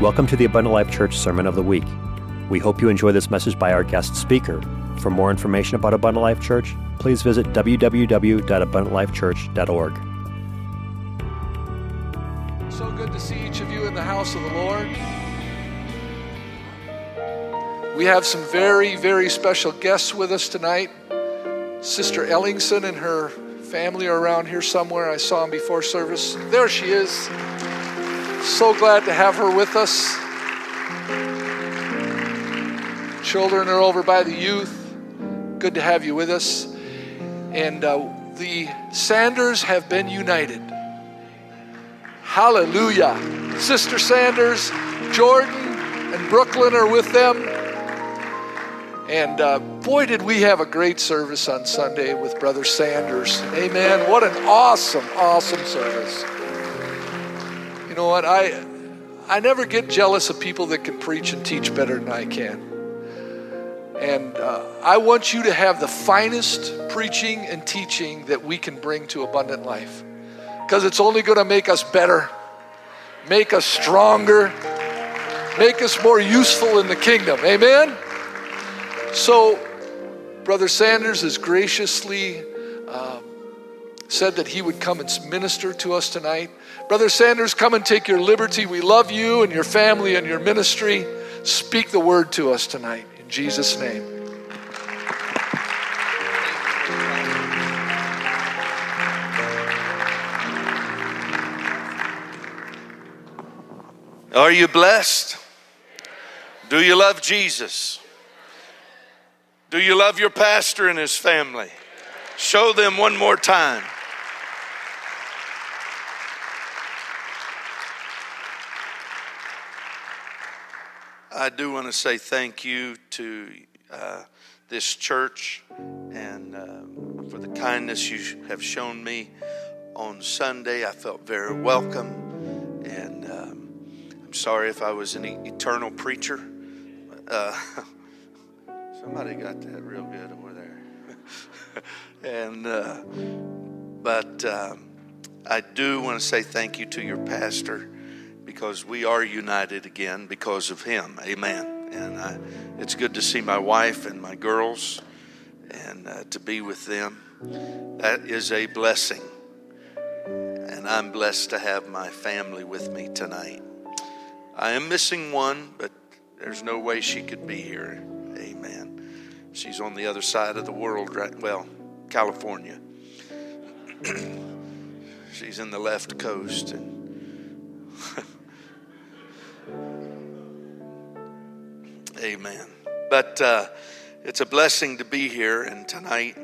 Welcome to the Abundant Life Church Sermon of the Week. We hope you enjoy this message by our guest speaker. For more information about Abundant Life Church, please visit www.abundantlifechurch.org. So good to see each of you in the house of the Lord. We have some very, very special guests with us tonight. Sister Ellingson and her family are around here somewhere. I saw them before service. There she is. So glad to have her with us. Children are over by the youth. Good to have you with us. And uh, the Sanders have been united. Hallelujah. Sister Sanders, Jordan, and Brooklyn are with them. And uh, boy, did we have a great service on Sunday with Brother Sanders. Amen. What an awesome, awesome service. Know what? I, I never get jealous of people that can preach and teach better than I can. And uh, I want you to have the finest preaching and teaching that we can bring to abundant life. Because it's only going to make us better, make us stronger, make us more useful in the kingdom. Amen? So, Brother Sanders has graciously um, said that he would come and minister to us tonight. Brother Sanders, come and take your liberty. We love you and your family and your ministry. Speak the word to us tonight. In Jesus' name. Are you blessed? Do you love Jesus? Do you love your pastor and his family? Show them one more time. I do want to say thank you to uh, this church and uh, for the kindness you have shown me on Sunday. I felt very welcome, and um, I'm sorry if I was an eternal preacher. Uh, somebody got that real good over there, and uh, but um, I do want to say thank you to your pastor because we are united again because of him. Amen. And I, it's good to see my wife and my girls and uh, to be with them. That is a blessing. And I'm blessed to have my family with me tonight. I am missing one, but there's no way she could be here. Amen. She's on the other side of the world, right? Well, California. She's in the left coast and Amen. But uh, it's a blessing to be here, and tonight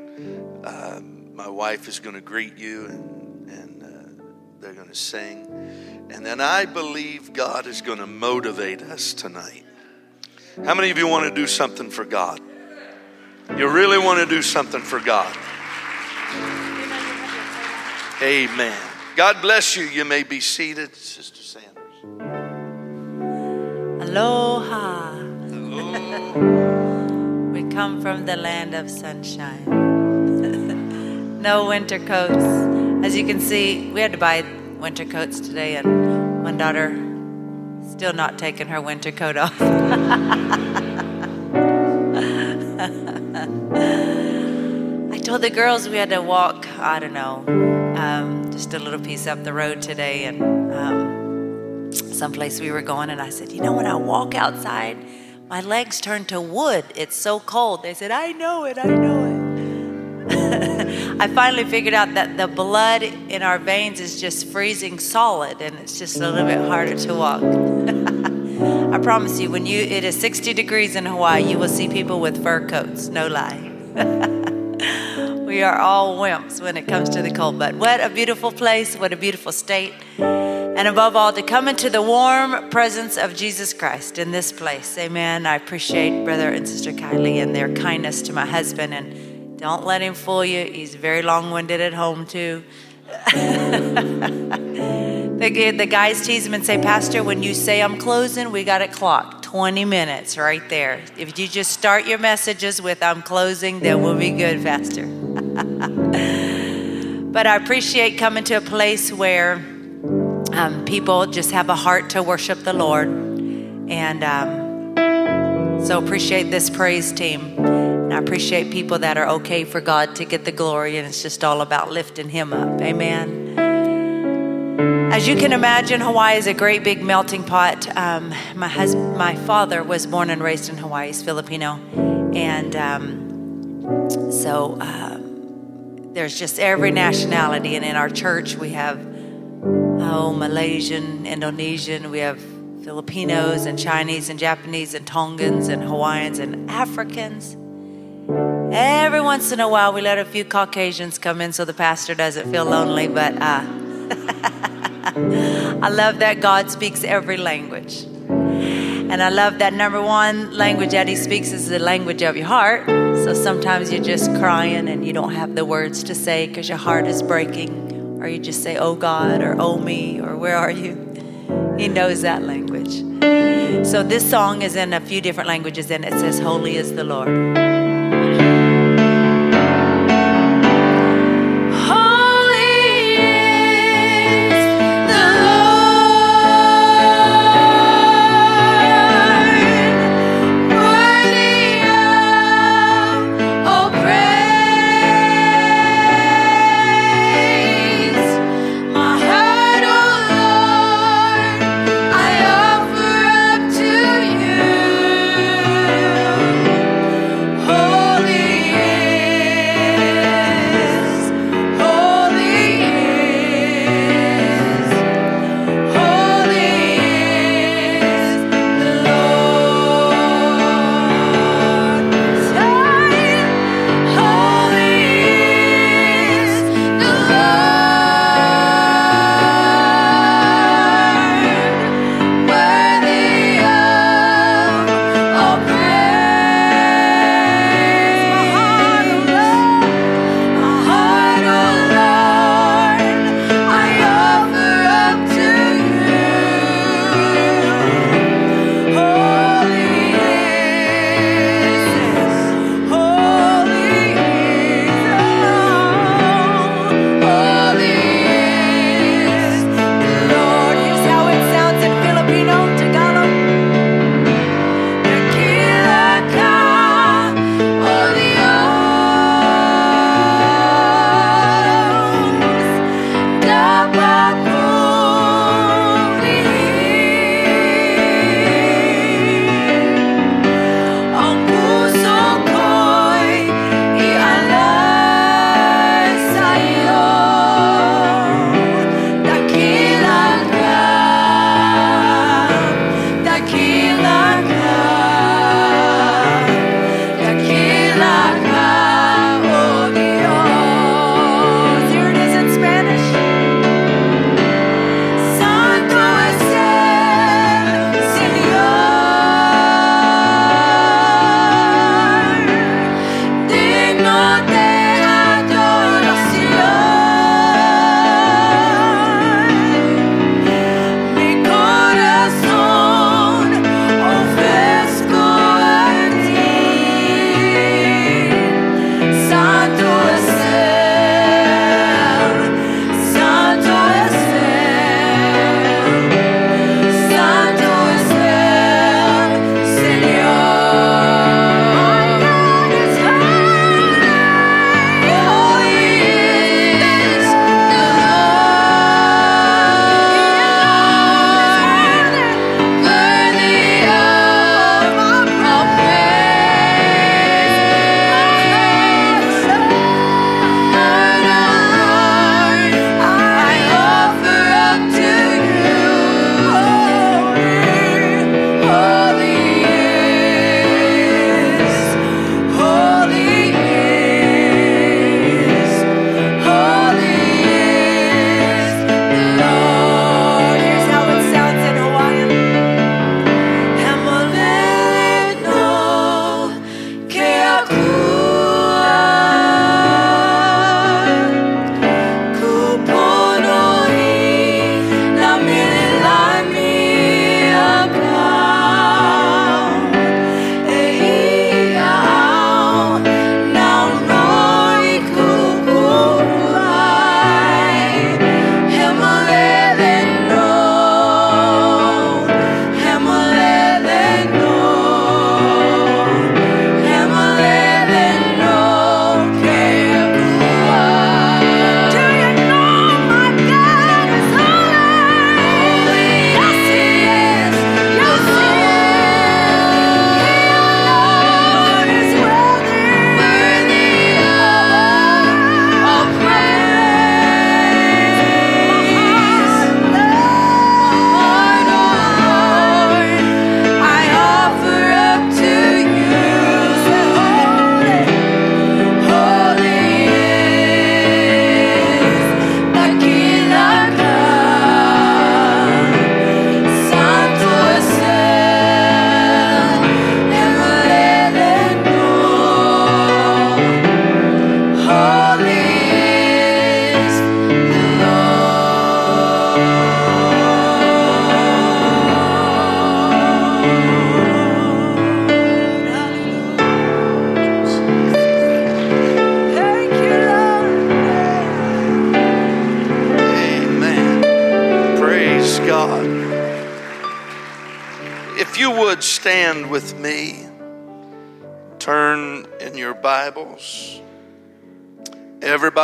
uh, my wife is going to greet you, and, and uh, they're going to sing. And then I believe God is going to motivate us tonight. How many of you want to do something for God? You really want to do something for God? Amen. God bless you. You may be seated, Sister Sanders. Aloha. we come from the land of sunshine. no winter coats. As you can see, we had to buy winter coats today, and my daughter still not taking her winter coat off. I told the girls we had to walk, I don't know, um, just a little piece up the road today, and um, someplace we were going, and I said, You know, when I walk outside, my legs turn to wood. It's so cold. They said, I know it, I know it. I finally figured out that the blood in our veins is just freezing solid and it's just a little bit harder to walk. I promise you, when you it is 60 degrees in Hawaii, you will see people with fur coats. No lie. we are all wimps when it comes to the cold, but what a beautiful place, what a beautiful state and above all, to come into the warm presence of Jesus Christ in this place. Amen. I appreciate Brother and Sister Kylie and their kindness to my husband. And don't let him fool you, he's very long winded at home, too. the, the guys tease him and say, Pastor, when you say I'm closing, we got it clocked 20 minutes right there. If you just start your messages with I'm closing, then we'll be good, Pastor. but I appreciate coming to a place where um, people just have a heart to worship the Lord. And um, so appreciate this praise team. And I appreciate people that are okay for God to get the glory, and it's just all about lifting Him up. Amen. As you can imagine, Hawaii is a great big melting pot. Um, my husband, my father was born and raised in Hawaii. He's Filipino, and um, so um, there's just every nationality. And in our church, we have oh Malaysian, Indonesian, we have Filipinos and Chinese and Japanese and Tongans and Hawaiians and Africans. Every once in a while, we let a few Caucasians come in so the pastor doesn't feel lonely, but. Uh, I love that God speaks every language. And I love that number one language that He speaks is the language of your heart. So sometimes you're just crying and you don't have the words to say because your heart is breaking, or you just say, Oh God, or Oh me, or Where are you? He knows that language. So this song is in a few different languages and it says, Holy is the Lord.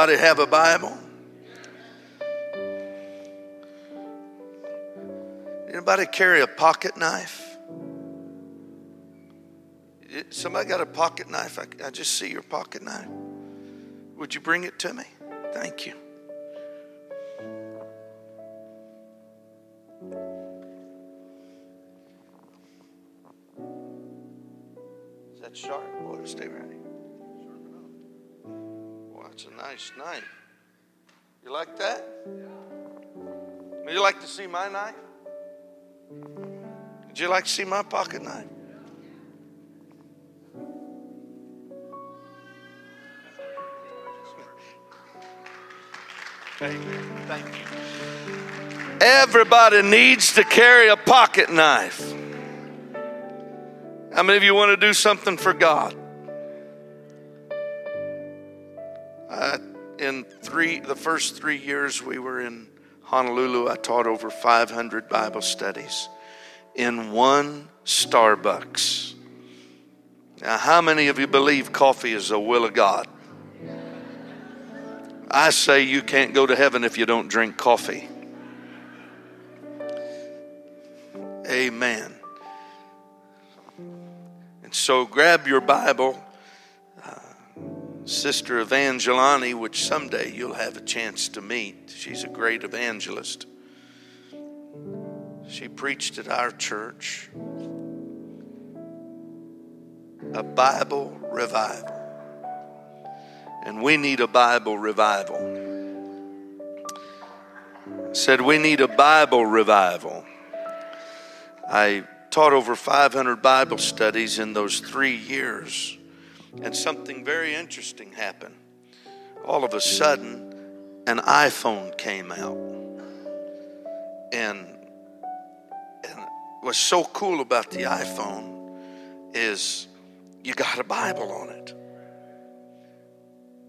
Everybody have a Bible? Anybody carry a pocket knife? Somebody got a pocket knife? I, I just see your pocket knife. Would you bring it to me? Thank you. Is that sharp? Stay ready. That's a nice knife. You like that? Would you like to see my knife? Would you like to see my pocket knife? Amen. Thank you. Everybody needs to carry a pocket knife. How many of you want to do something for God? Uh, in three, the first three years we were in Honolulu, I taught over 500 Bible studies in one Starbucks. Now, how many of you believe coffee is the will of God? I say you can't go to heaven if you don't drink coffee. Amen. And so grab your Bible, Sister Evangelani, which someday you'll have a chance to meet. She's a great evangelist. She preached at our church a Bible revival and we need a Bible revival. Said we need a Bible revival. I taught over 500 Bible studies in those three years, and something very interesting happened. All of a sudden, an iPhone came out. And, and what's so cool about the iPhone is you got a Bible on it.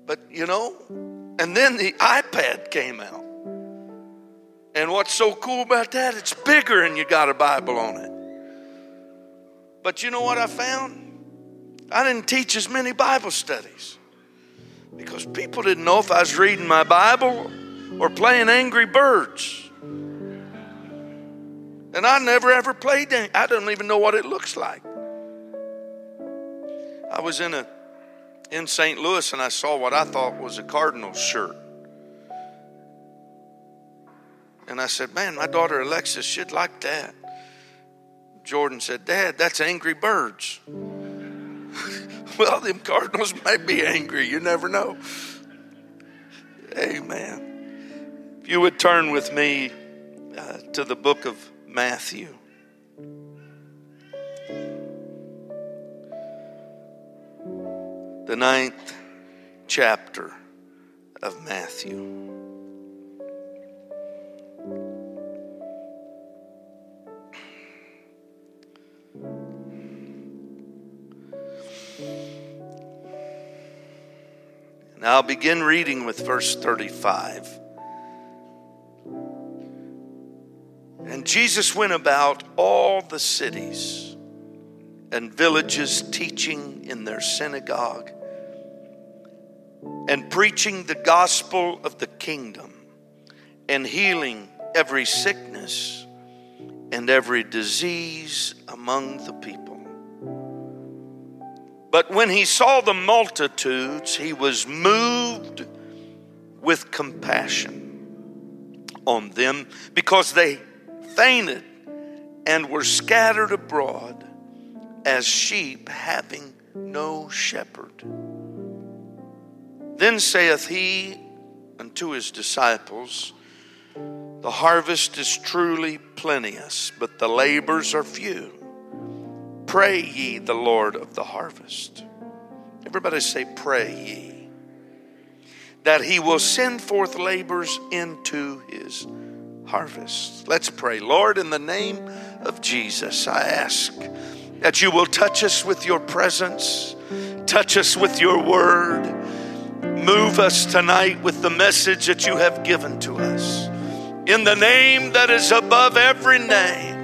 But you know, and then the iPad came out. And what's so cool about that? It's bigger and you got a Bible on it. But you know what I found? I didn't teach as many Bible studies because people didn't know if I was reading my Bible or playing Angry Birds. And I never ever played, I don't even know what it looks like. I was in a in St. Louis and I saw what I thought was a Cardinals shirt. And I said, Man, my daughter Alexis should like that. Jordan said, Dad, that's Angry Birds. Well, them Cardinals may be angry. You never know. Amen. If you would turn with me uh, to the book of Matthew. the ninth chapter of Matthew. And I'll begin reading with verse 35. And Jesus went about all the cities and villages, teaching in their synagogue and preaching the gospel of the kingdom and healing every sickness and every disease among the people. But when he saw the multitudes, he was moved with compassion on them because they fainted and were scattered abroad as sheep having no shepherd. Then saith he unto his disciples, The harvest is truly plenteous, but the labors are few. Pray ye the Lord of the harvest. Everybody say, Pray ye. That he will send forth labors into his harvest. Let's pray. Lord, in the name of Jesus, I ask that you will touch us with your presence, touch us with your word Move us tonight with the message that you have given to us. In the name that is above every name,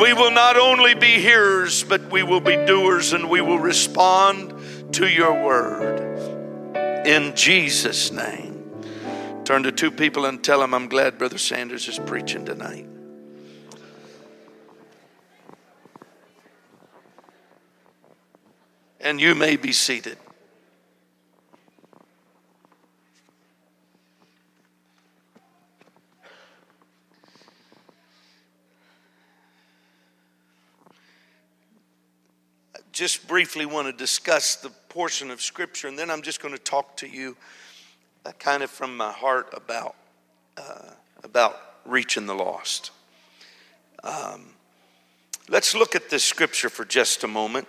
we will not only be hearers, but we will be doers and we will respond to your word. In Jesus' name. Turn to two people and tell them, I'm glad Brother Sanders is preaching tonight. And you may be seated. Just briefly want to discuss the portion of Scripture, and then I'm just going to talk to you uh, kind of from my heart about, uh, about reaching the lost. Um, let's look at this Scripture for just a moment.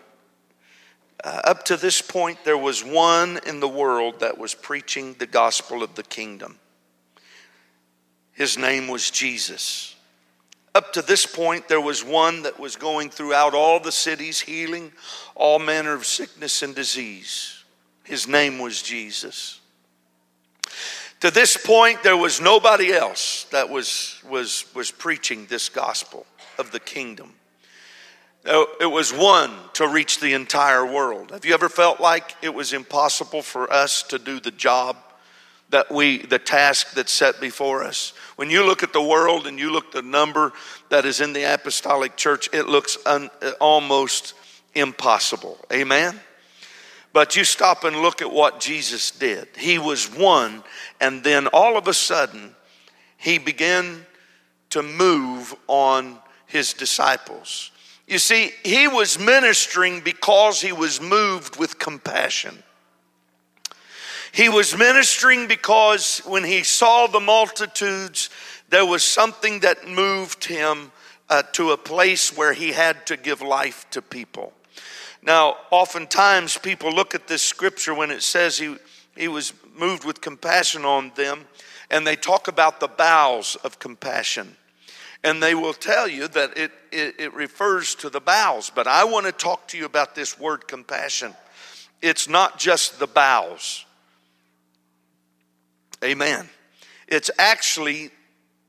Uh, up to this point, there was one in the world that was preaching the gospel of the kingdom. His name was Jesus. Up to this point, there was one that was going throughout all the cities, healing all manner of sickness and disease. His name was Jesus. To this point, there was nobody else that was, was, was preaching this gospel of the kingdom. It was one to reach the entire world. Have you ever felt like it was impossible for us to do the job that we, the task that's set before us. When you look at the world and you look at the number that is in the apostolic church, it looks un, almost impossible. Amen? But you stop and look at what Jesus did. He was one, and then all of a sudden, he began to move on his disciples. You see, he was ministering because he was moved with compassion. He was ministering because when he saw the multitudes, there was something that moved him uh, to a place where he had to give life to people. Now, oftentimes people look at this scripture when it says he, he was moved with compassion on them, and they talk about the bowels of compassion. And they will tell you that it, it, it refers to the bowels. But I want to talk to you about this word compassion. It's not just the bowels. Amen. It's actually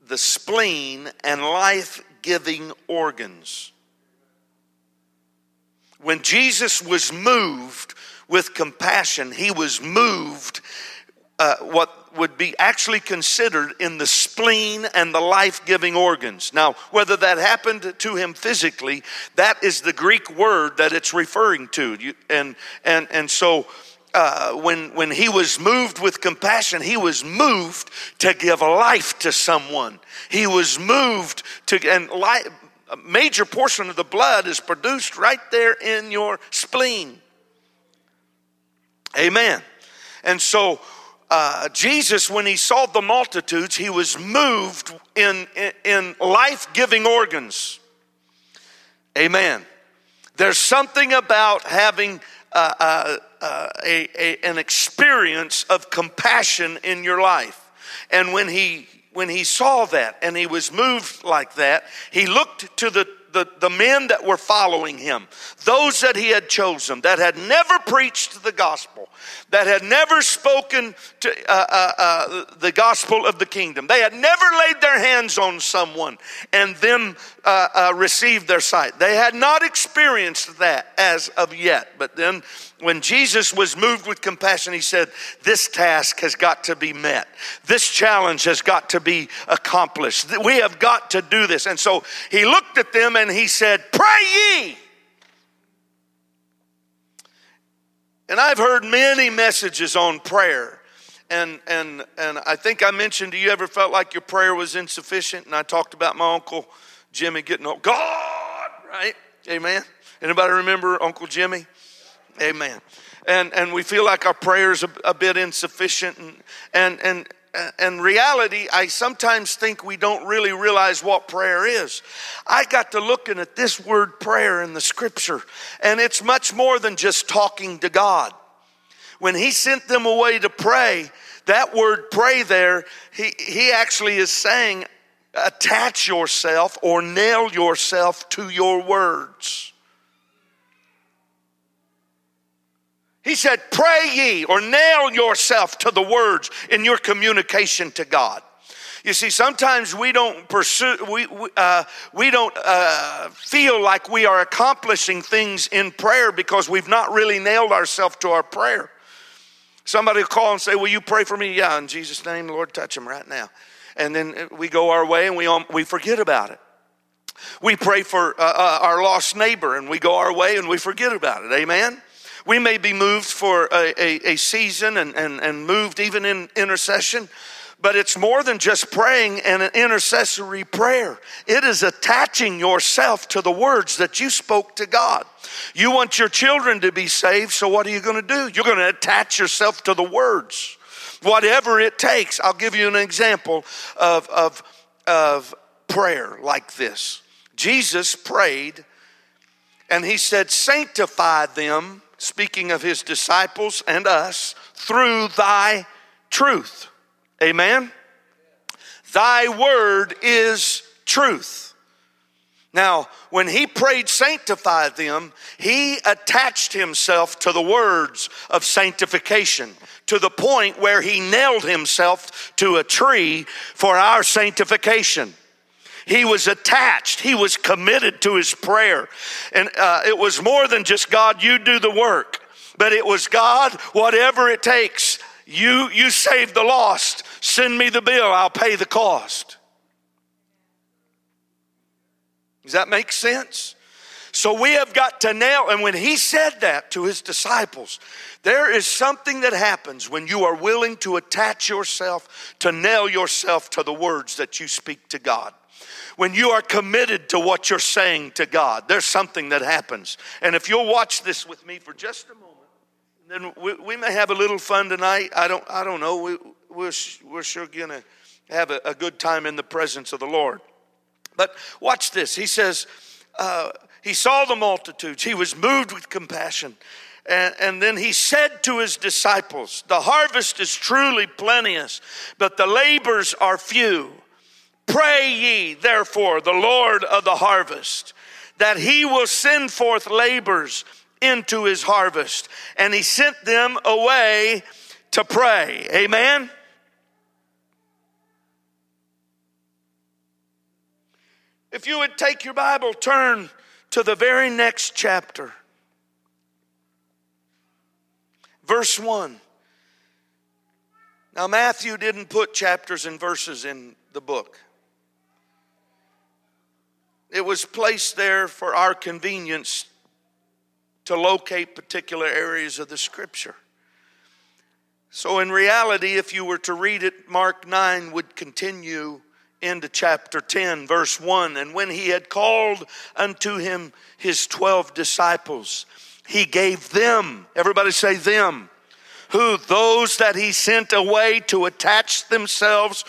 the spleen and life giving organs. When Jesus was moved with compassion, he was moved uh, what would be actually considered in the spleen and the life giving organs. Now, whether that happened to him physically, that is the Greek word that it's referring to. You, and, and, and so, uh, when, when he was moved with compassion, he was moved to give life to someone. He was moved to, and life, a major portion of the blood is produced right there in your spleen. Amen. And so, uh, Jesus, when he saw the multitudes, he was moved in, in, in life giving organs. Amen. There's something about having uh, uh, uh, a, a, an experience of compassion in your life. And when he when he saw that and he was moved like that, he looked to the the, the men that were following him, those that he had chosen, that had never preached the gospel, that had never spoken to uh, uh, uh, the gospel of the kingdom. They had never laid their hands on someone and then uh, uh, received their sight. They had not experienced that as of yet. But then when Jesus was moved with compassion, he said, This task has got to be met. This challenge has got to be accomplished. We have got to do this. And so he looked at them and he said, Pray ye. And I've heard many messages on prayer. And, and, and I think I mentioned, do you ever felt like your prayer was insufficient? And I talked about my uncle Jimmy getting, oh, God, right? Amen. Anybody remember Uncle Jimmy? Amen. And, and we feel like our prayers are a bit insufficient. And, and, and, and reality, I sometimes think we don't really realize what prayer is. I got to looking at this word prayer in the scripture, and it's much more than just talking to God. When He sent them away to pray, that word pray there, He, he actually is saying, attach yourself or nail yourself to your words. He said, Pray ye or nail yourself to the words in your communication to God. You see, sometimes we don't pursue, we, we, uh, we don't uh, feel like we are accomplishing things in prayer because we've not really nailed ourselves to our prayer. Somebody will call and say, Will you pray for me? Yeah, in Jesus' name, Lord, touch him right now. And then we go our way and we, we forget about it. We pray for uh, uh, our lost neighbor and we go our way and we forget about it. Amen? We may be moved for a, a, a season and, and, and moved even in intercession but it's more than just praying and an intercessory prayer. It is attaching yourself to the words that you spoke to God. You want your children to be saved, so what are you going to do? You're going to attach yourself to the words, whatever it takes. I'll give you an example of, of, of prayer like this Jesus prayed and he said, Sanctify them, speaking of his disciples and us, through thy truth. Amen? Thy word is truth. Now, when he prayed, sanctify them, he attached himself to the words of sanctification to the point where he nailed himself to a tree for our sanctification. He was attached, he was committed to his prayer. And uh, it was more than just God, you do the work, but it was God, whatever it takes, you, you save the lost. Send me the bill, I'll pay the cost. Does that make sense? So we have got to nail, and when he said that to his disciples, there is something that happens when you are willing to attach yourself, to nail yourself to the words that you speak to God. When you are committed to what you're saying to God, there's something that happens. And if you'll watch this with me for just a moment, then we, we may have a little fun tonight. I don't, I don't know. We, we're, we're sure going to have a, a, good time in the presence of the Lord. But watch this. He says, uh, he saw the multitudes, he was moved with compassion. And, and, then he said to his disciples, The harvest is truly plenteous, but the labors are few. Pray ye, therefore, the Lord of the harvest, that he will send forth labors into his harvest. And he sent them away to pray. Amen? If you would take your Bible, turn to the very next chapter. Verse 1. Now, Matthew didn't put chapters and verses in the book. It was placed there for our convenience to locate particular areas of the scripture. So, in reality, if you were to read it, Mark 9 would continue into chapter 10, verse 1. And when he had called unto him his 12 disciples, he gave them, everybody say them, who those that he sent away to attach themselves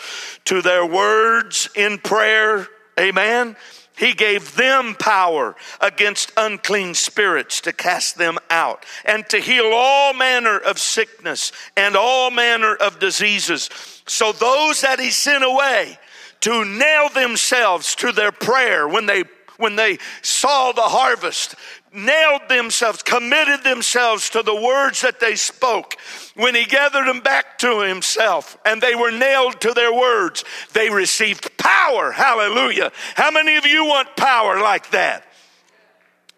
to their words in prayer, amen, he gave them power against unclean spirits to cast them out and to heal all manner of sickness and all manner of diseases. So those that he sent away to nail themselves to their prayer when they when they saw the harvest, nailed themselves, committed themselves to the words that they spoke. When he gathered them back to himself and they were nailed to their words, they received power. Hallelujah. How many of you want power like that?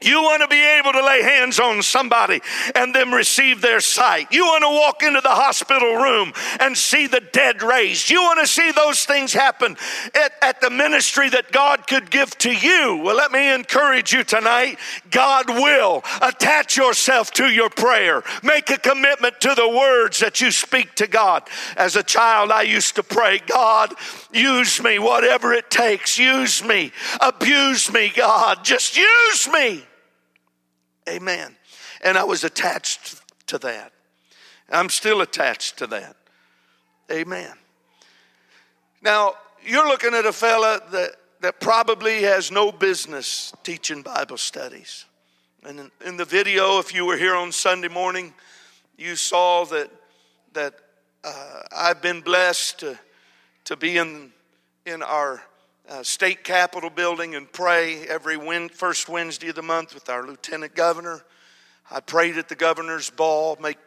You want to be able to lay hands on somebody and them receive their sight. You want to walk into the hospital room and see the dead raised. You want to see those things happen at, at, the ministry that God could give to you. Well, let me encourage you tonight. God will attach yourself to your prayer. Make a commitment to the words that you speak to God. As a child, I used to pray, God, use me, whatever it takes. Use me. Abuse me, God. Just use me. Amen. And I was attached to that. I'm still attached to that. Amen. Now, you're looking at a fella that, that probably has no business teaching Bible studies. And in, in the video, if you were here on Sunday morning, you saw that, that uh, I've been blessed to, to be in, in our uh, state capitol building and pray every win- first Wednesday of the month with our lieutenant governor. I prayed at the governor's ball. Make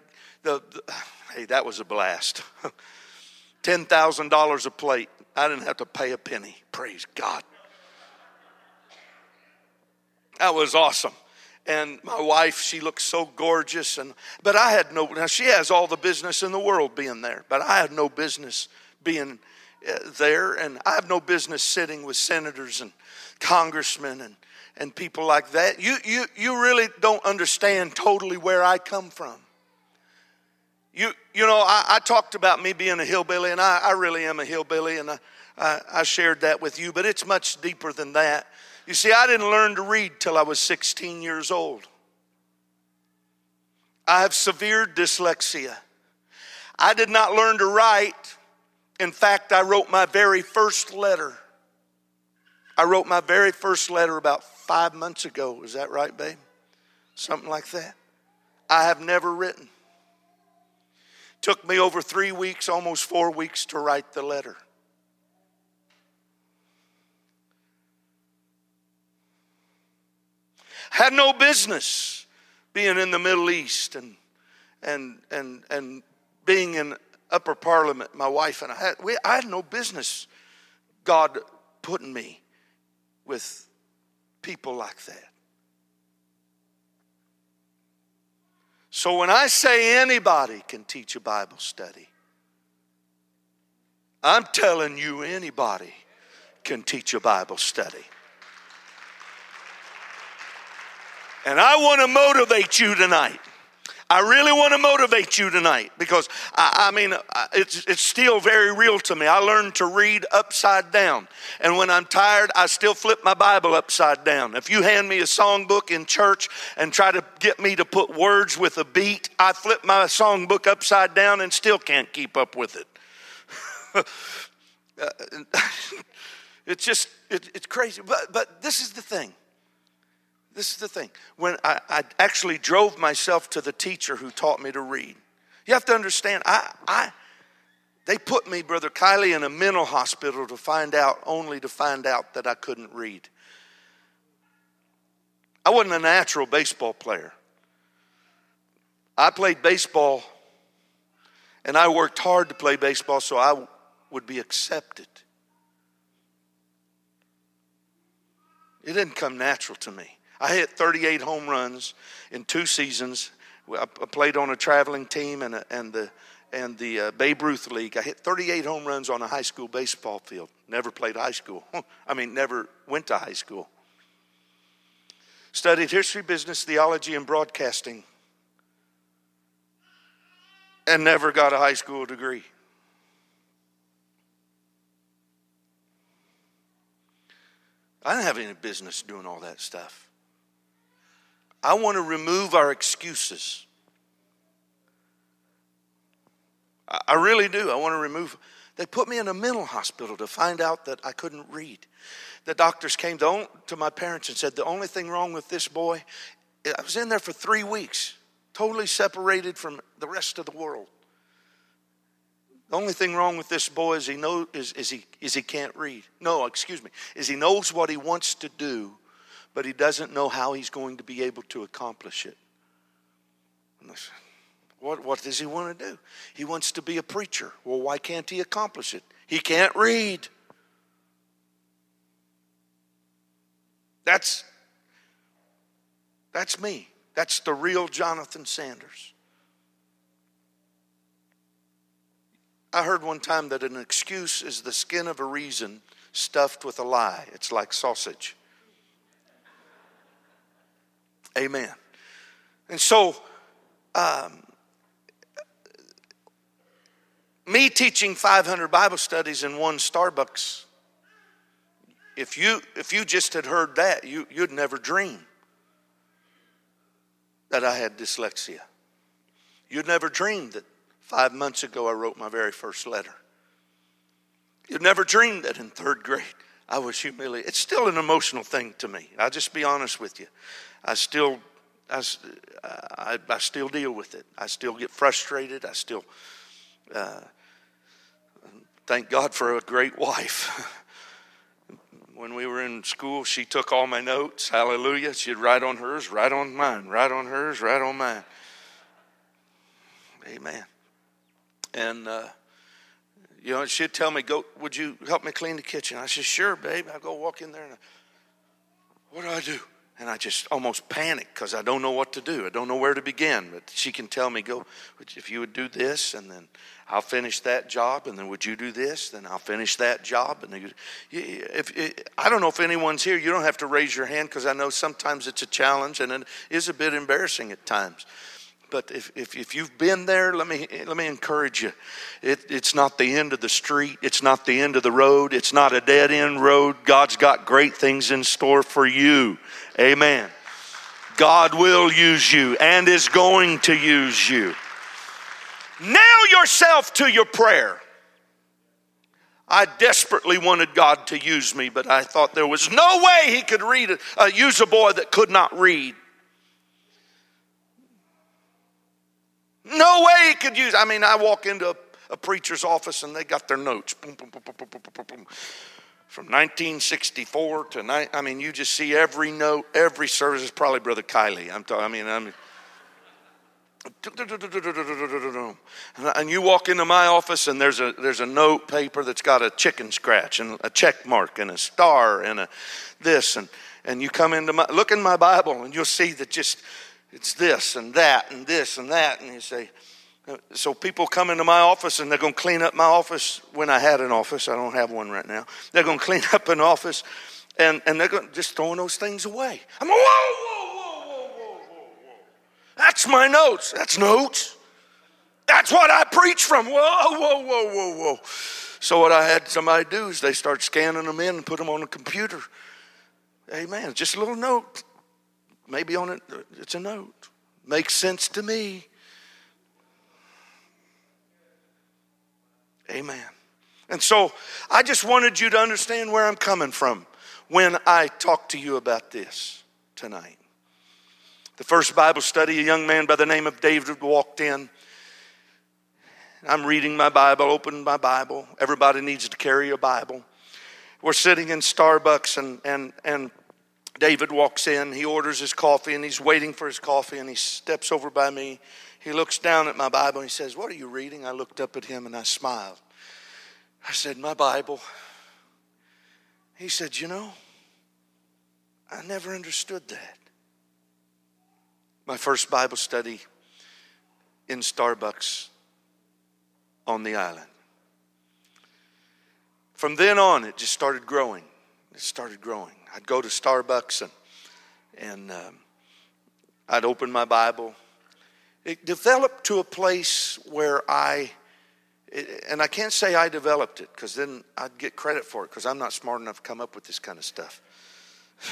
the, the hey, that was a blast. Ten thousand dollars a plate. I didn't have to pay a penny. Praise God. That was awesome. And my wife, she looked so gorgeous. And but I had no. Now she has all the business in the world being there, but I had no business being Uh, there, and I have no business sitting with senators and congressmen and and people like that. You you you really don't understand totally where I come from. You you know I, I talked about me being a hillbilly, and I, I really am a hillbilly, and I, I I shared that with you, but it's much deeper than that. You see, I didn't learn to read till I was 16 years old. I have severe dyslexia. I did not learn to write. In fact, I wrote my very first letter. I wrote my very first letter about five months ago. Is that right, babe? Something like that. I have never written. Took me over three weeks, almost four weeks to write the letter. had no business being in the Middle East and and and and being in upper parliament. My wife and I had we, I had no business God putting me with people like that. So when I say anybody can teach a Bible study, I'm telling you anybody can teach a Bible study. And I want to motivate you tonight. I really want to motivate you tonight because I, I, mean, it's, it's still very real to me. I learned to read upside down. And when I'm tired, I still flip my Bible upside down. If you hand me a songbook in church and try to get me to put words with a beat, I flip my songbook upside down and still can't keep up with it. Uh, it's just, it, it's crazy. But, but this is the thing this is the thing. When I, I, actually drove myself to the teacher who taught me to read, you have to understand, I, I, they put me, Brother Kylie, in a mental hospital to find out, only to find out that I couldn't read. I wasn't a natural baseball player. I played baseball and I worked hard to play baseball so I would be accepted. It didn't come natural to me. I hit 38 home runs in two seasons. I played on a traveling team and, and the, and the uh, Babe Ruth League. I hit 38 home runs on a high school baseball field. Never played high school. I mean, never went to high school. Studied history, business, theology, and broadcasting, and never got a high school degree. I didn't have any business doing all that stuff. I want to remove our excuses. I really do. I want to remove. They put me in a mental hospital to find out that I couldn't read. The doctors came to, my parents and said, The only thing wrong with this boy, I was in there for three weeks, totally separated from the rest of the world. The only thing wrong with this boy is he knows is, is he is he can't read. No, excuse me, is he knows what he wants to do, but he doesn't know how he's going to be able to accomplish it. What, what does he want to do? He wants to be a preacher. Well, why can't he accomplish it? He can't read. That's, that's me. That's the real Jonathan Sanders. I heard one time that an excuse is the skin of a reason stuffed with a lie. It's like sausage. Amen. And so, um, me teaching 500 Bible studies in one Starbucks, if you, if you just had heard that, you, you'd never dream that I had dyslexia. You'd never dream that five months ago I wrote my very first letter. You'd never dream that in third grade I was humiliated. It's still an emotional thing to me. I'll just be honest with you. I still, I, I, I still deal with it. I still get frustrated. I still, uh, thank God for a great wife. when we were in school, she took all my notes. Hallelujah. She'd write on hers, write on mine, write on hers, write on mine. Amen. And uh, You know, she'd tell me, "Go, would you help me clean the kitchen?" I said, "Sure, babe." I go walk in there, and I, what do I do? And I just almost panic because I don't know what to do. I don't know where to begin. But she can tell me, "Go, if you would do this, and then I'll finish that job, and then would you do this? Then I'll finish that job." And then, if, I don't know if anyone's here, you don't have to raise your hand because I know sometimes it's a challenge and it is a bit embarrassing at times. But if, if, if, you've been there, let me, let me encourage you. It, it's not the end of the street, it's not the end of the road, it's not a dead end road. God's got great things in store for you. Amen. God will use you and is going to use you. Nail yourself to your prayer. I desperately wanted God to use me, but I thought there was no way He could read, uh, use a boy that could not read. No way could use. I mean, I walk into a, a preacher's office and they got their notes. Boom, boom, boom, boom boom From 1964 to nine, I mean, you just see every note, every service is probably Brother Kylie. I'm talking. I mean, I mean. And you walk into my office and there's a there's a note paper that's got a chicken scratch and a check mark and a star and a this and and you come into my look in my Bible and you'll see that just it's this and that and this and that. And you say, so people come into my office and they're going to clean up my office when I had an office. I don't have one right now. They're going to clean up an office and, and they're going to just throwing those things away. I'm like, whoa, whoa, whoa, whoa, whoa, whoa. That's my notes. That's notes. That's what I preach from. Whoa, whoa, whoa, whoa, whoa. So what I had somebody do is they start scanning them in and put them on the computer. Amen. Just a little note maybe on it, it's a note. Makes sense to me. Amen. And so I just wanted you to understand where I'm coming from when I talk to you about this tonight. The first Bible study, a young man by the name of David walked in. I'm reading my Bible, open my Bible. Everybody needs to carry a Bible. We're sitting in Starbucks and, and, and David walks in, he orders his coffee, and he's waiting for his coffee, and he steps over by me. He looks down at my Bible and he says, What are you reading? I looked up at him and I smiled. I said, My Bible. He said, You know, I never understood that. My first Bible study in Starbucks on the island. From then on, it just started growing. It started growing. I'd go to Starbucks and, and um, I'd open my Bible. It developed to a place where I, and I can't say I developed it because then I'd get credit for it because I'm not smart enough to come up with this kind of stuff.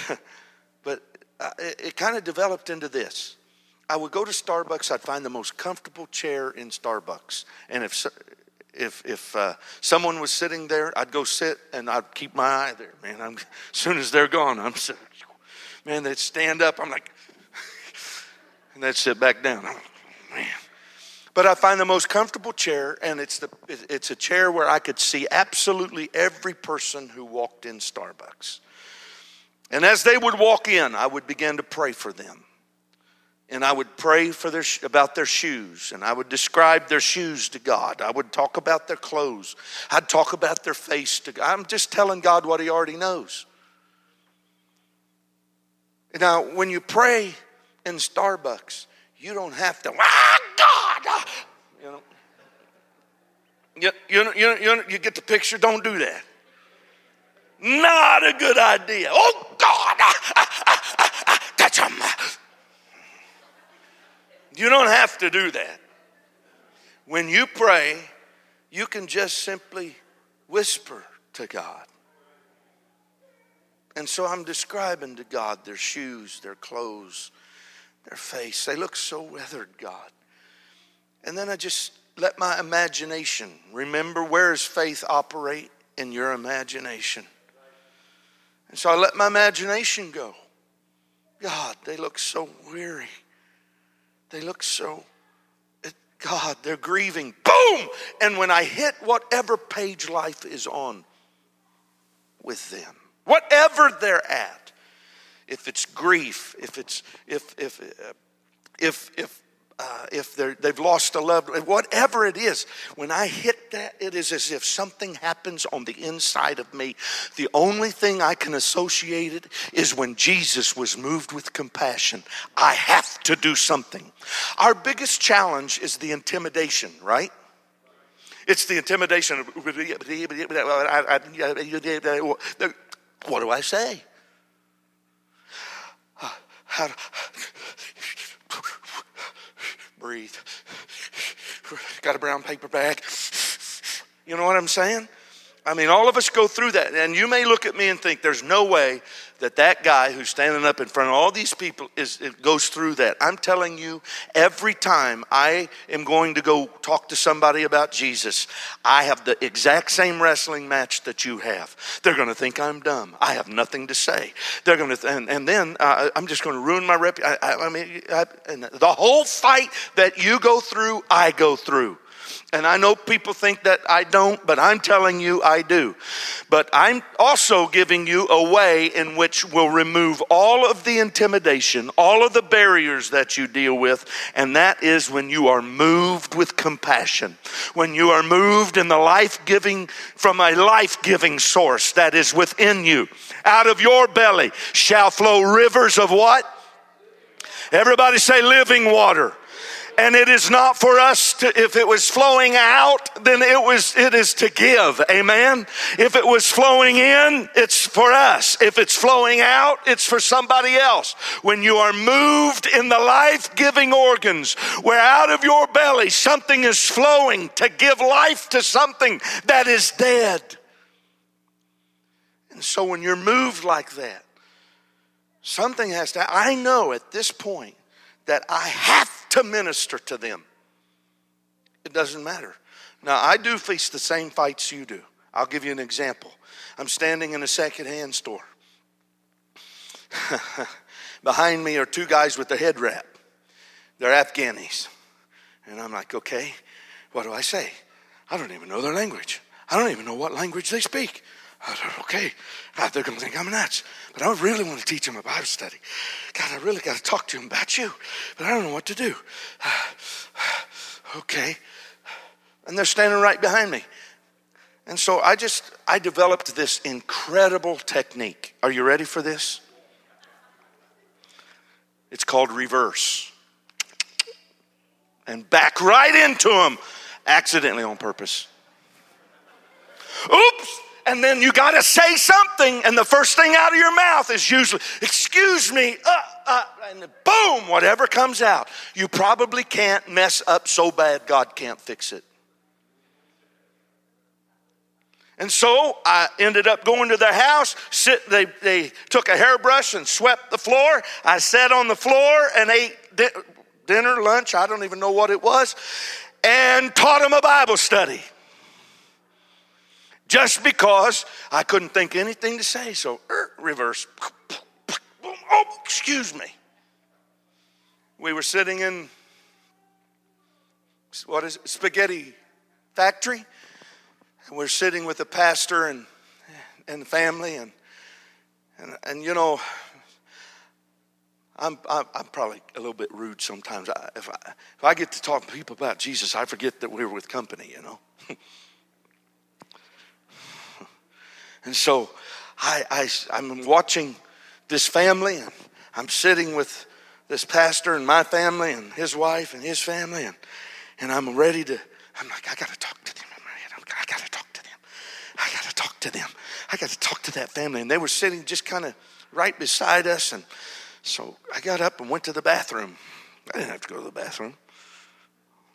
but uh, it, it kind of developed into this. I would go to Starbucks, I'd find the most comfortable chair in Starbucks. And if, if if uh, someone was sitting there, I'd go sit and I'd keep my eye there. Man, I'm, as soon as they're gone, I'm sitting. Man, they'd stand up. I'm like, and they'd sit back down. Like, man. But I find the most comfortable chair, and it's the it's a chair where I could see absolutely every person who walked in Starbucks. And as they would walk in, I would begin to pray for them and I would pray for their, about their shoes, and I would describe their shoes to God. I would talk about their clothes. I'd talk about their face to God. I'm just telling God what He already knows. Now, when you pray in Starbucks, you don't have to, ah, God, ah, you know. You, you, you, you, you get the picture? Don't do that. Not a good idea. Oh, God, ah, ah, ah, ah, touch him. You don't have to do that. When you pray, you can just simply whisper to God. And so I'm describing to God their shoes, their clothes, their face. They look so weathered, God. And then I just let my imagination remember where does faith operate in your imagination? And so I let my imagination go. God, they look so weary. They look so, God, they're grieving. Boom! And when I hit whatever page life is on with them, whatever they're at, if it's grief, if it's, if, if, uh, if, if uh, if they've lost a loved one, whatever it is, when I hit that, it is as if something happens on the inside of me. The only thing I can associate it is when Jesus was moved with compassion. I have to do something. Our biggest challenge is the intimidation, right? It's the intimidation. What do I say? How, breathe. Got a brown paper bag. You know what I'm saying? I mean, all of us go through that. And you may look at me and think, there's no way that that guy who's standing up in front of all these people is goes through that. I'm telling you, every time I am going to go talk to somebody about Jesus, I have the exact same wrestling match that you have. They're going to think I'm dumb. I have nothing to say. They're going to, th- and, and then uh, I'm just going to ruin my reputation. I, mean, I, the whole fight that you go through, I go through. And I know people think that I don't, but I'm telling you I do. But I'm also giving you a way in which will remove all of the intimidation, all of the barriers that you deal with, and that is when you are moved with compassion. When you are moved in the life giving, from a life giving source that is within you. Out of your belly shall flow rivers of what? Everybody say living water and it is not for us to if it was flowing out then it was it is to give. Amen? If it was flowing in it's for us. If it's flowing out it's for somebody else. When you are moved in the life-giving organs where out of your belly something is flowing to give life to something that is dead. And so when you're moved like that something has to i know at this point that i have to minister to them. It doesn't matter. Now, I do face the same fights you do. I'll give you an example. I'm standing in a secondhand store. Behind me are two guys with a head wrap. They're Afghanis. And I'm like, okay, what do I say? I don't even know their language. I don't even know what language they speak. I thought, okay, God, they're going to think I'm nuts. But I really want to teach them a Bible study. God, I really got to talk to them about you. But I don't know what to do. okay. And they're standing right behind me. And so I just, I developed this incredible technique. Are you ready for this? It's called reverse. And back right into them, accidentally on purpose. Oops! And then you got to say something, and the first thing out of your mouth is usually, Excuse me, uh, uh, and boom, whatever comes out. You probably can't mess up so bad God can't fix it. And so I ended up going to their house. Sit, they, they took a hairbrush and swept the floor. I sat on the floor and ate di- dinner, lunch, I don't even know what it was, and taught them a Bible study just because I couldn't think anything to say. So, er, reverse. Oh, excuse me. We were sitting in what is it, spaghetti factory, and we're sitting with the pastor and and the family, and and and you know. I'm, I'm, probably a little bit rude sometimes. I, if, I, if I get to talk to people about Jesus, I forget that we're with company, you know. And so I, I, I'm watching this family, and I'm sitting with this pastor and my family and his wife and his family, and, and I'm ready to, I'm like, I got to talk to them. I got to talk to them. I got to talk to them. I got to talk to that family. And they were sitting just kind of right beside us. And so I got up and went to the bathroom. I didn't have to go to the bathroom.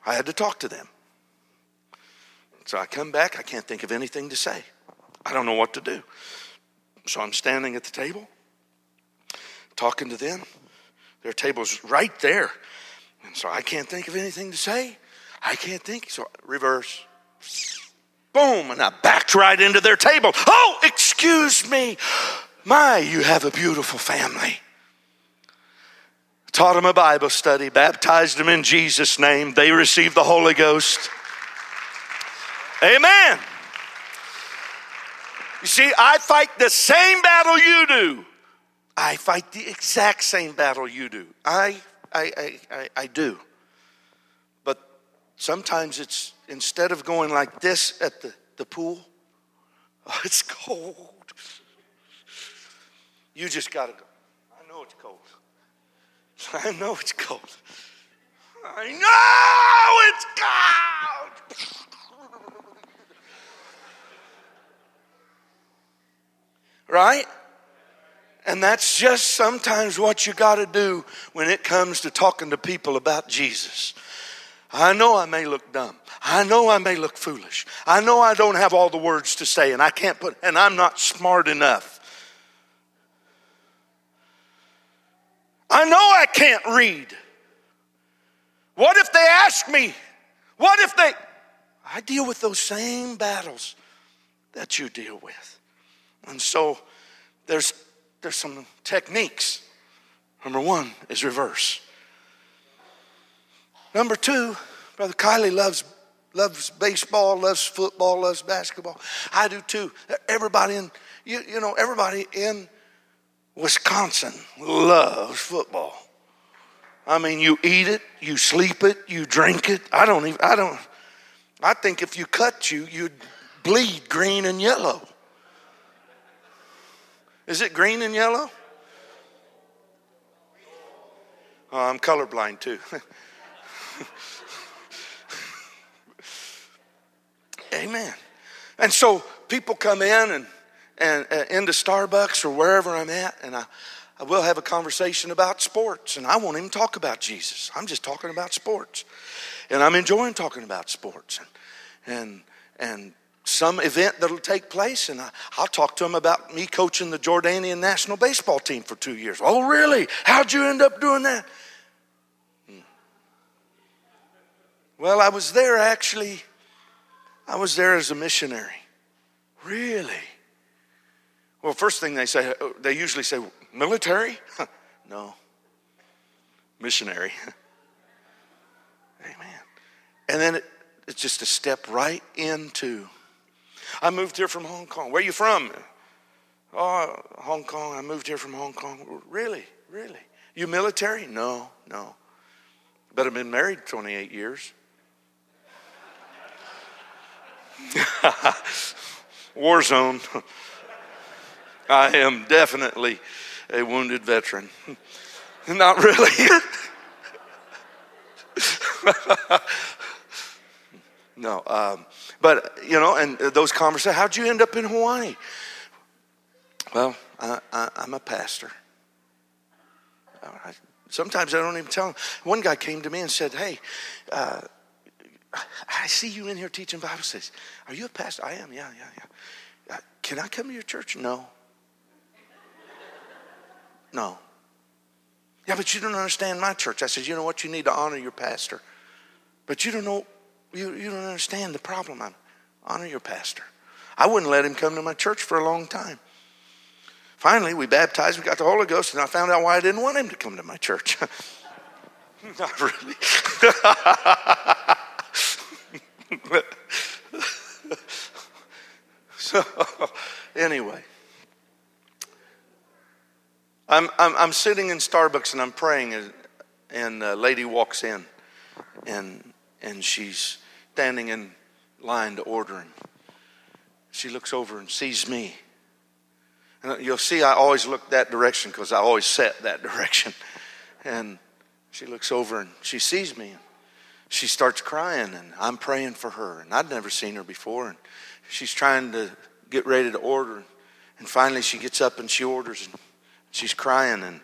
I had to talk to them. So I come back, I can't think of anything to say. I don't know what to do. So I'm standing at the table, talking to them. Their table's right there. And so I can't think of anything to say. I can't think. So reverse. Boom. And I backed right into their table. Oh, excuse me. My, you have a beautiful family. Taught them a Bible study, baptized them in Jesus' name. They received the Holy Ghost. Amen. You see, I fight the same battle you do. I fight the exact same battle you do. I, I, I, I, I do. But sometimes it's instead of going like this at the, the pool, oh, it's cold. You just got to go. I know it's cold. I know it's cold. I know it's cold. Right? And that's just sometimes what you got to do when it comes to talking to people about Jesus. I know I may look dumb. I know I may look foolish. I know I don't have all the words to say and I can't put, and I'm not smart enough. I know I can't read. What if they ask me? What if they. I deal with those same battles that you deal with. And so there's, there's some techniques. Number one is reverse. Number two, Brother Kylie loves, loves baseball, loves football, loves basketball. I do too. Everybody in, you, you know, everybody in Wisconsin loves football. I mean, you eat it, you sleep it, you drink it. I don't even, I don't, I think if you cut you, you'd bleed green and yellow. Is it green and yellow? Oh, I'm colorblind too. Amen. And so people come in and, and uh, into Starbucks or wherever I'm at, and I, I will have a conversation about sports, and I won't even talk about Jesus. I'm just talking about sports, and I'm enjoying talking about sports, and and and some event that'll take place, and I, will talk to them about me coaching the Jordanian national baseball team for two years. Oh, really? How'd you end up doing that? Hmm. Well, I was there actually. I was there as a missionary. Really? Well, first thing they say, they usually say, Military? no. Missionary. Amen. And then it, it's just a step right into. I moved here from Hong Kong. Where are you from? Oh, Hong Kong. I moved here from Hong Kong. Really? Really? You military? No, no. But I've been married 28 years. War zone. I am definitely a wounded veteran. Not really. no, um, but you know, and those conversations. How'd you end up in Hawaii? Well, I, am a pastor. Sometimes I don't even tell them. One guy came to me and said, "Hey, uh, I see you in here teaching Bible studies. Are you a pastor? I am. Yeah, yeah, yeah. Uh, can I come to your church? No. No. Yeah, but you don't understand my church. I said, you know what? You need to honor your pastor. But you don't know, you, you don't understand the problem. I'm honor your pastor. I wouldn't let him come to my church for a long time. Finally, we baptized, we got the Holy Ghost, and I found out why I didn't want him to come to my church. Not really. so, anyway. I'm, I'm, I'm sitting in Starbucks and I'm praying, and, and a lady walks in, and, and she's standing in line to order. And she looks over and sees me. And you'll see I always look that direction because I always set that direction. And she looks over and she sees me. And she starts crying, and I'm praying for her. And I'd never seen her before. And she's trying to get ready to order. And finally, she gets up and she orders. And She's crying and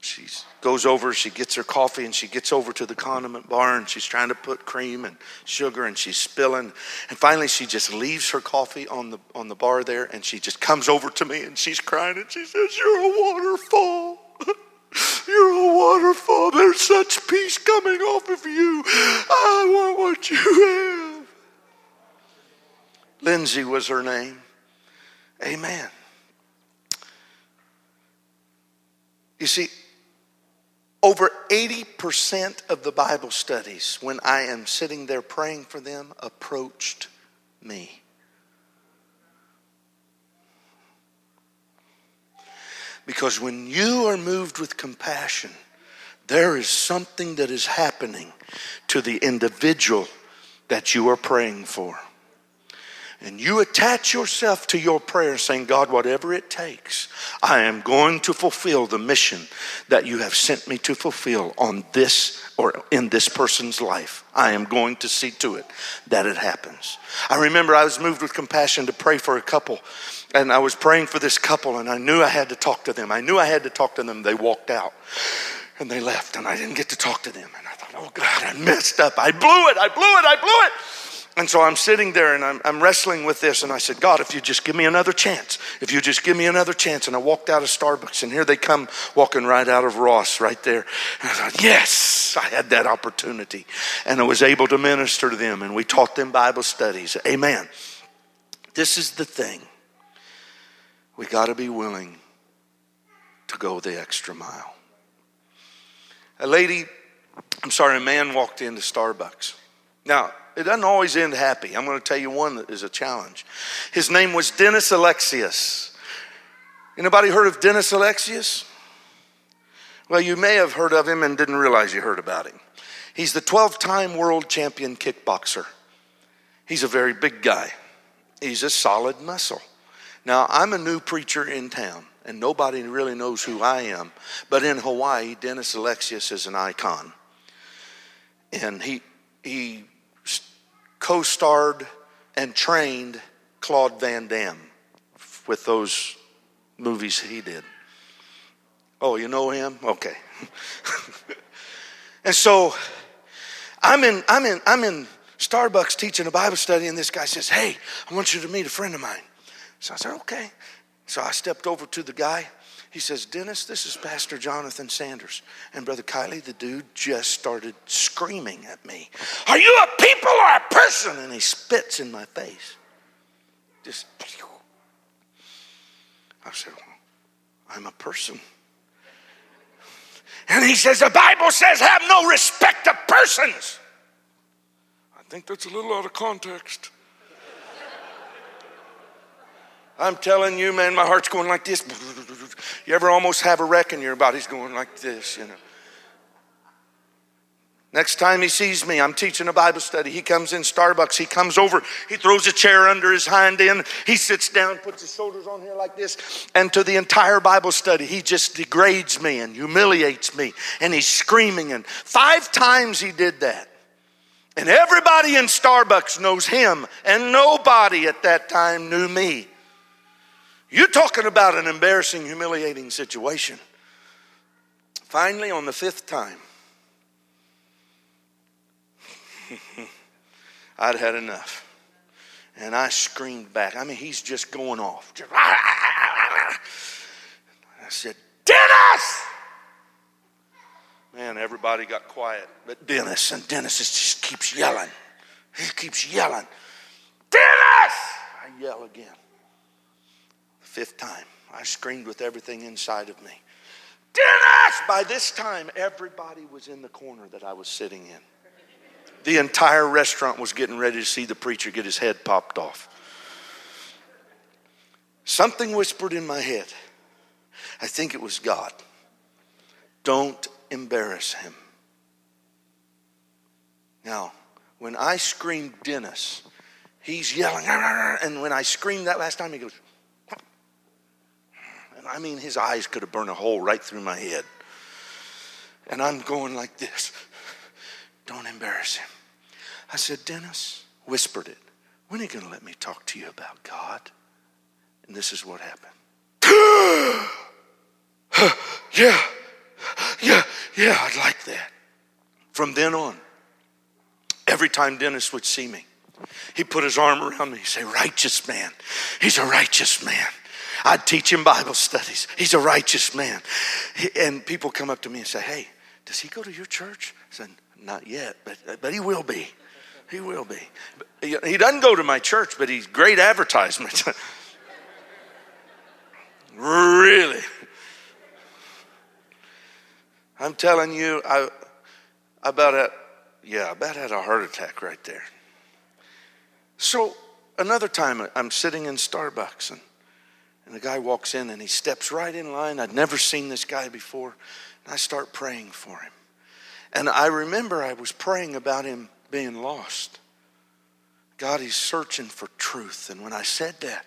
she goes over, she gets her coffee and she gets over to the condiment bar and she's trying to put cream and sugar and she's spilling. And finally she just leaves her coffee on the on the bar there and she just comes over to me and she's crying and she says, You're a waterfall. You're a waterfall. There's such peace coming off of you. I want what you have. Lindsay was her name. Amen. You see, over 80% of the Bible studies, when I am sitting there praying for them, approached me. Because when you are moved with compassion, there is something that is happening to the individual that you are praying for. And you attach yourself to your prayer saying, God, whatever it takes, I am going to fulfill the mission that you have sent me to fulfill on this or in this person's life. I am going to see to it that it happens. I remember I was moved with compassion to pray for a couple, and I was praying for this couple, and I knew I had to talk to them. I knew I had to talk to them. They walked out and they left, and I didn't get to talk to them. And I thought, oh God, I messed up. I blew it. I blew it. I blew it. And so I'm sitting there and I'm, I'm, wrestling with this. And I said, God, if you just give me another chance, if you just give me another chance. And I walked out of Starbucks and here they come walking right out of Ross right there. And I thought, yes, I had that opportunity. And I was able to minister to them and we taught them Bible studies. Amen. This is the thing. We got to be willing to go the extra mile. A lady, I'm sorry, a man walked into Starbucks. Now, it doesn't always end happy. I'm going to tell you one that is a challenge. His name was Dennis Alexio. Anybody heard of Dennis Alexio? Well, you may have heard of him and didn't realize you heard about him. He's the 12 time world champion kickboxer. He's a very big guy, he's a solid muscle. Now, I'm a new preacher in town, and nobody really knows who I am. But in Hawaii, Dennis Alexio is an icon. And he, he co starred and trained Claude Van Damme with those movies he did. Oh, you know him? Okay. and so I'm in, I'm in, I'm in Starbucks teaching a Bible study, and this guy says, Hey, I want you to meet a friend of mine. So I said, Okay. So I stepped over to the guy. He says, Dennis, this is Pastor Jonathan Sanders. And Brother Kylie, the dude just started screaming at me, Are you a people or a person? And he spits in my face. Just, I said, well, I'm a person. And he says, The Bible says, have no respect of persons. I think that's a little out of context. I'm telling you, man, my heart's going like this. You ever almost have a wreck and your body's going like this, you know? Next time he sees me, I'm teaching a Bible study. He comes in Starbucks. He comes over. He throws a chair under his hind end. He sits down, puts his shoulders on here like this. And to the entire Bible study, he just degrades me and humiliates me. And he's screaming. And five times he did that. And everybody in Starbucks knows him. And nobody at that time knew me. You're talking about an embarrassing, humiliating situation. Finally, on the fifth time, I'd had enough. And I screamed back. I mean, he's just going off. I said, Dennis! Man, everybody got quiet but Dennis. And Dennis just keeps yelling. He keeps yelling, Dennis! I yell again fifth time. I screamed with everything inside of me. Dennis! By this time, everybody was in the corner that I was sitting in. The entire restaurant was getting ready to see the preacher get his head popped off. Something whispered in my head. I think it was God. Don't embarrass him. Now, when I screamed Dennis, he's yelling, and when I screamed that last time, he goes, I mean, his eyes could have burned a hole right through my head. And I'm going like this Don't embarrass him. I said, Dennis, whispered it. When are you going to let me talk to you about God? And this is what happened. yeah, yeah, yeah, I'd like that. From then on, every time Dennis would see me, he put his arm around me. He'd say, Righteous man. He's a righteous man. I'd teach him Bible studies. He's a righteous man. And people come up to me and say, Hey, does he go to your church? I said, Not yet, but, but he will be. He will be. He doesn't go to my church, but he's great advertisement. really. I'm telling you, I, about had, yeah, I about had a heart attack right there. So another time, I'm sitting in Starbucks and and the guy walks in and he steps right in line. I'd never seen this guy before. And I start praying for him. And I remember I was praying about him being lost. God, he's searching for truth. And when I said that,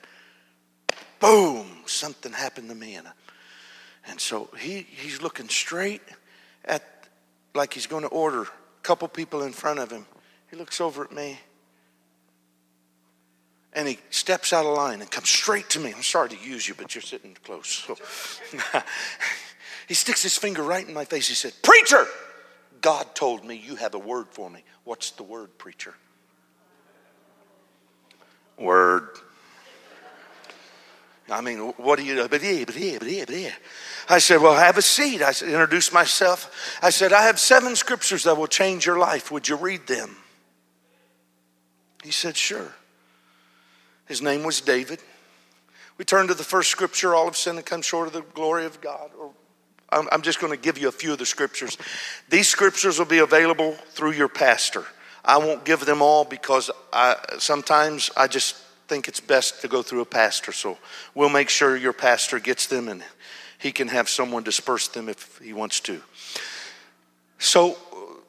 boom, something happened to me. And, and so he, he's looking straight at, like he's going to order a couple people in front of him. He looks over at me and he steps out of line and comes straight to me. I'm sorry to use you, but you're sitting close. So he sticks his finger right in my face. He said, Preacher, God told me you have a word for me. What's the word, preacher? Word. I mean, what do you? I said, Well, have a seat. I said, introduce myself. I said, I have seven scriptures that will change your life. Would you read them? He said, Sure. His name was David. We turn to the first scripture all of sin and come short of the glory of God. Or I'm just going to give you a few of the scriptures. These scriptures will be available through your pastor. I won't give them all because I, sometimes I just think it's best to go through a pastor. So we'll make sure your pastor gets them and he can have someone disperse them if he wants to. So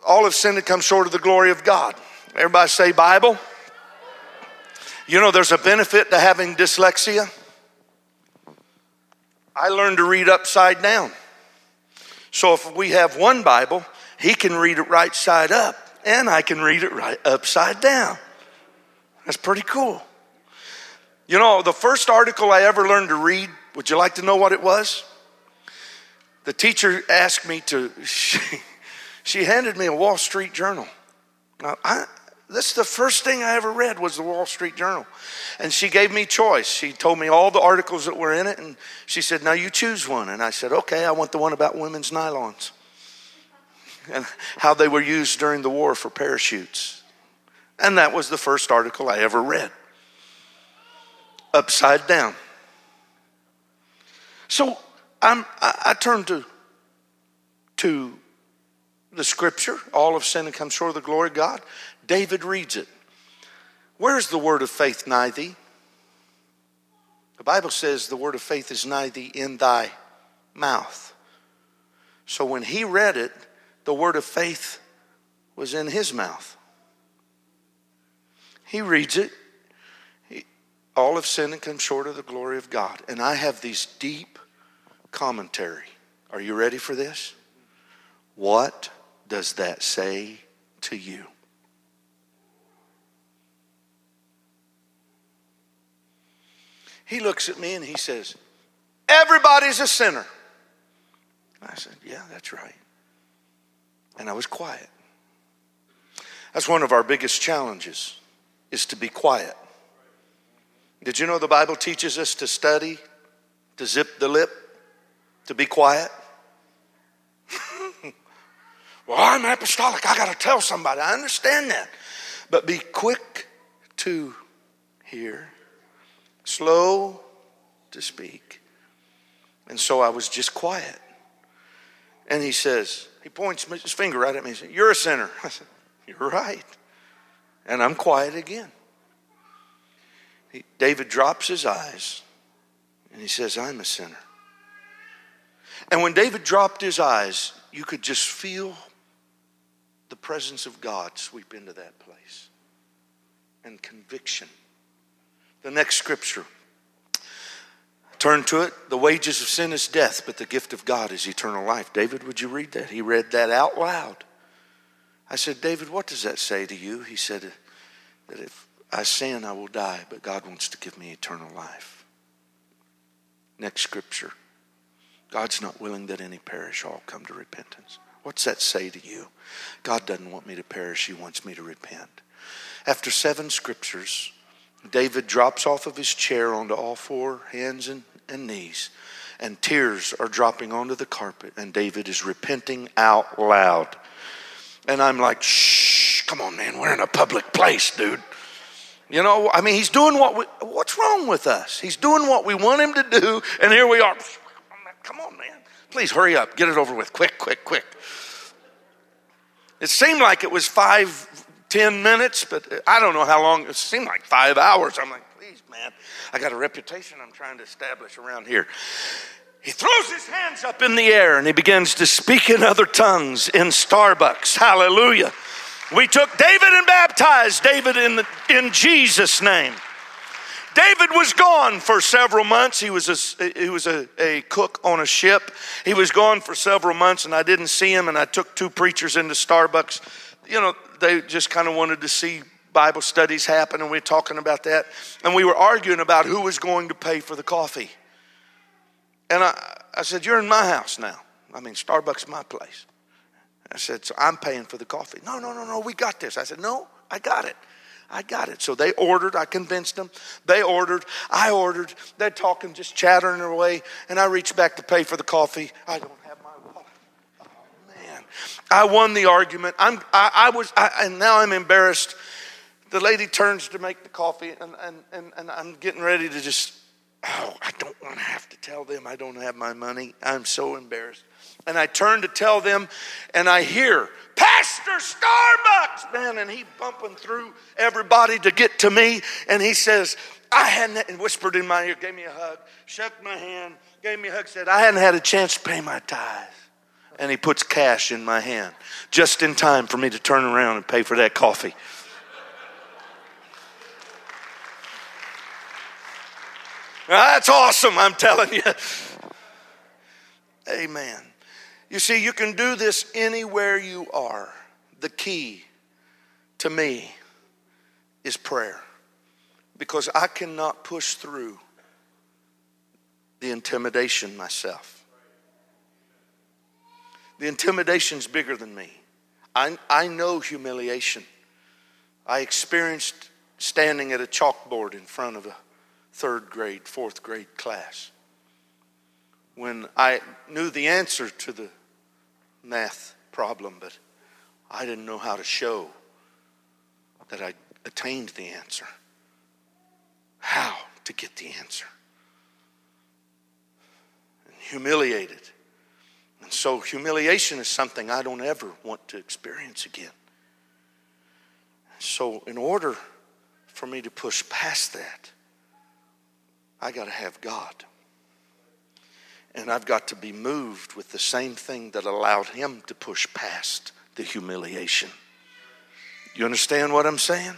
all of sin that comes short of the glory of God. Everybody say Bible. You know, there's a benefit to having dyslexia. I learned to read upside down. So if we have one Bible, he can read it right side up, and I can read it right upside down. That's pretty cool. You know, the first article I ever learned to read, would you like to know what it was? The teacher asked me to, she, she handed me a Wall Street Journal. Now, I, this is the first thing I ever read was the Wall Street Journal. And she gave me choice. She told me all the articles that were in it, and she said, Now you choose one. And I said, Okay, I want the one about women's nylons and how they were used during the war for parachutes. And that was the first article I ever read upside down. So I'm, I, I turn to, to the scripture, all of sin and come short of the glory of God. David reads it. Where's the word of faith nigh thee? The Bible says the word of faith is nigh thee in thy mouth. So when he read it, the word of faith was in his mouth. He reads it, all have sinned and come short of the glory of God. And I have these deep commentary. Are you ready for this? What does that say to you? He looks at me and he says, Everybody's a sinner. I said, Yeah, that's right. And I was quiet. That's one of our biggest challenges is to be quiet. Did you know the Bible teaches us to study, to zip the lip, to be quiet? well, I'm apostolic. I got to tell somebody. I understand that. But be quick to hear, slow to speak. And so I was just quiet. And he says, he points his finger right at me and says, You're a sinner. I said, You're right. And I'm quiet again. He, David drops his eyes and he says, I'm a sinner. And when David dropped his eyes, you could just feel the presence of God sweep into that place and conviction. The next scripture, turn to it. The wages of sin is death, but the gift of God is eternal life. David, would you read that? He read that out loud. I said, David, what does that say to you? He said that if I sin, I will die, but God wants to give me eternal life. Next scripture. God's not willing that any perish, all come to repentance. What's that say to you? God doesn't want me to perish, He wants me to repent. After seven scriptures, David drops off of his chair onto all four hands and, and knees, and tears are dropping onto the carpet, and David is repenting out loud. And I'm like, shh, come on, man, we're in a public place, dude. You know, I mean, he's doing what we, what's wrong with us? He's doing what we want him to do, and here we are. Come on, man. Please hurry up. Get it over with. Quick, quick, quick. It seemed like it was five, ten minutes, but I don't know how long. It seemed like five hours. I'm like, please, man. I got a reputation I'm trying to establish around here. He throws his hands up in the air and he begins to speak in other tongues in Starbucks. Hallelujah. We took David and baptized David in, the, in Jesus' name. David was gone for several months. He was, a, he was a, a cook on a ship. He was gone for several months, and I didn't see him. And I took two preachers into Starbucks. You know, they just kind of wanted to see Bible studies happen, and we were talking about that. And we were arguing about who was going to pay for the coffee. And I, I said, You're in my house now. I mean, Starbucks my place. I said, So I'm paying for the coffee. No, no, no, no, we got this. I said, No, I got it. I got it. So they ordered. I convinced them. They ordered. I ordered. They're talking, just chattering away. And I reached back to pay for the coffee. I don't have my wallet. Oh, man. I won the argument. I'm, I, I was, I, and now I'm embarrassed. The lady turns to make the coffee, and, and, and, and I'm getting ready to just oh, I don't want to have to tell them I don't have my money. I'm so embarrassed. And I turn to tell them, and I hear, Pastor Starbucks, man, and he bumping through everybody to get to me, and he says, I hadn't, and whispered in my ear, gave me a hug, shook my hand, gave me a hug, said, I hadn't had a chance to pay my tithes. And he puts cash in my hand just in time for me to turn around and pay for that coffee. That's awesome, I'm telling you. Amen. You see, you can do this anywhere you are. The key to me is prayer because I cannot push through the intimidation myself. The intimidation's bigger than me. I, I know humiliation. I experienced standing at a chalkboard in front of a third grade, fourth grade class. When I knew the answer to the math problem, but I didn't know how to show that I attained the answer. How to get the answer. And humiliated. And so, humiliation is something I don't ever want to experience again. So, in order for me to push past that, I got to have God. And I've got to be moved with the same thing that allowed him to push past the humiliation. You understand what I'm saying?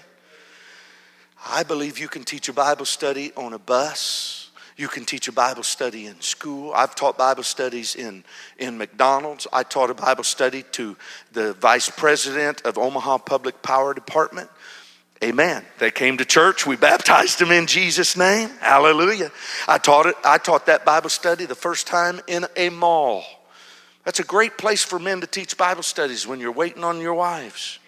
I believe you can teach a Bible study on a bus. You can teach a Bible study in school. I've taught Bible studies in, in McDonald's. I taught a Bible study to the vice president of Omaha Public Power Department. Amen. They came to church. We baptized them in Jesus' name. Hallelujah. I taught it. I taught that Bible study the first time in a mall. That's a great place for men to teach Bible studies when you're waiting on your wives.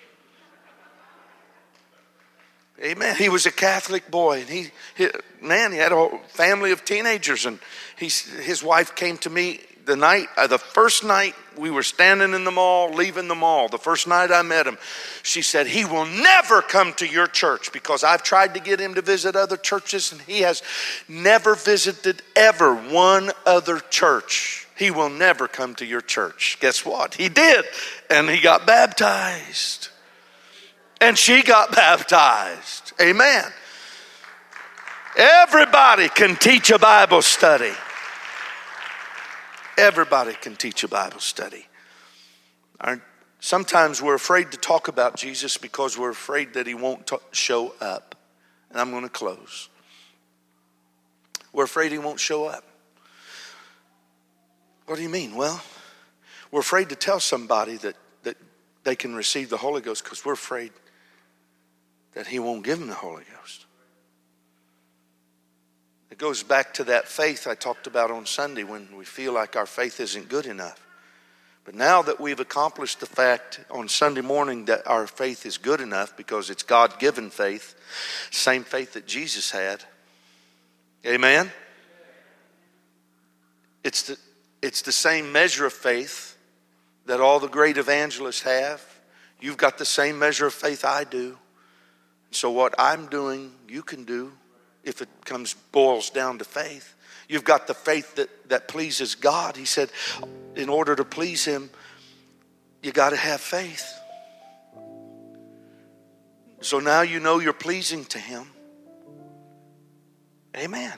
Amen. He was a Catholic boy, and he, he man, he had a family of teenagers, and he's, his wife came to me the night, uh, the first night we were standing in the mall, leaving the mall, the first night I met him, she said, He will never come to your church because I've tried to get him to visit other churches and he has never visited ever one other church. He will never come to your church. Guess what? He did. And he got baptized. And she got baptized. Amen. Everybody can teach a Bible study. Everybody can teach a Bible study. Sometimes we're afraid to talk about Jesus because we're afraid that he won't t- show up. And I'm going to close. We're afraid he won't show up. What do you mean? Well, we're afraid to tell somebody that, that they can receive the Holy Ghost because we're afraid that he won't give them the Holy Ghost. It goes back to that faith I talked about on Sunday when we feel like our faith isn't good enough. But now that we've accomplished the fact on Sunday morning that our faith is good enough because it's God given faith, same faith that Jesus had. Amen? It's the, it's the same measure of faith that all the great evangelists have. You've got the same measure of faith I do. So, what I'm doing, you can do if it comes boils down to faith. You've got the faith that, that pleases God. He said, in order to please Him, you got to have faith. So now you know you're pleasing to Him. Amen.